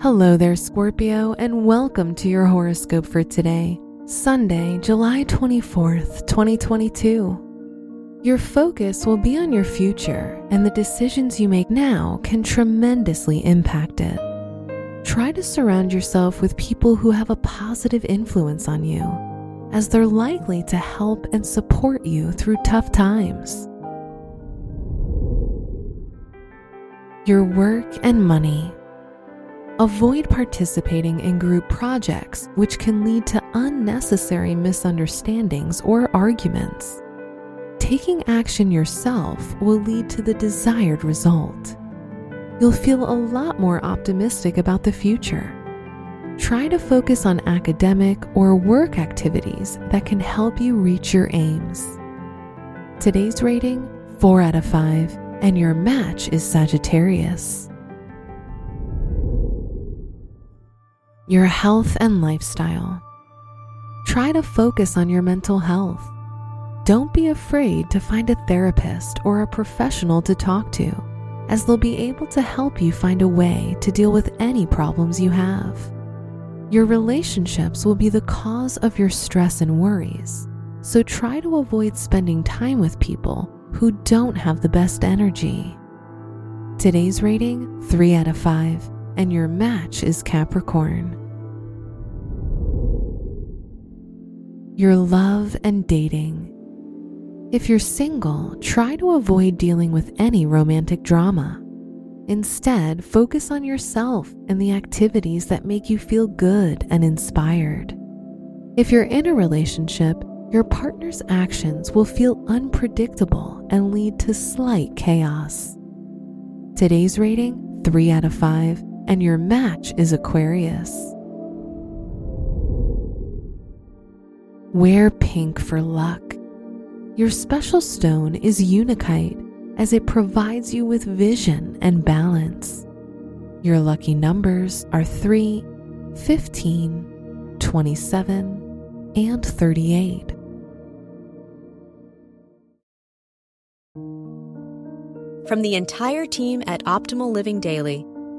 Hello there, Scorpio, and welcome to your horoscope for today, Sunday, July 24th, 2022. Your focus will be on your future, and the decisions you make now can tremendously impact it. Try to surround yourself with people who have a positive influence on you, as they're likely to help and support you through tough times. Your work and money. Avoid participating in group projects, which can lead to unnecessary misunderstandings or arguments. Taking action yourself will lead to the desired result. You'll feel a lot more optimistic about the future. Try to focus on academic or work activities that can help you reach your aims. Today's rating 4 out of 5, and your match is Sagittarius. Your health and lifestyle. Try to focus on your mental health. Don't be afraid to find a therapist or a professional to talk to, as they'll be able to help you find a way to deal with any problems you have. Your relationships will be the cause of your stress and worries, so try to avoid spending time with people who don't have the best energy. Today's rating 3 out of 5 and your match is Capricorn. Your love and dating. If you're single, try to avoid dealing with any romantic drama. Instead, focus on yourself and the activities that make you feel good and inspired. If you're in a relationship, your partner's actions will feel unpredictable and lead to slight chaos. Today's rating 3 out of 5 and your match is Aquarius. Wear pink for luck. Your special stone is Unakite as it provides you with vision and balance. Your lucky numbers are 3, 15, 27, and 38. From the entire team at Optimal Living Daily,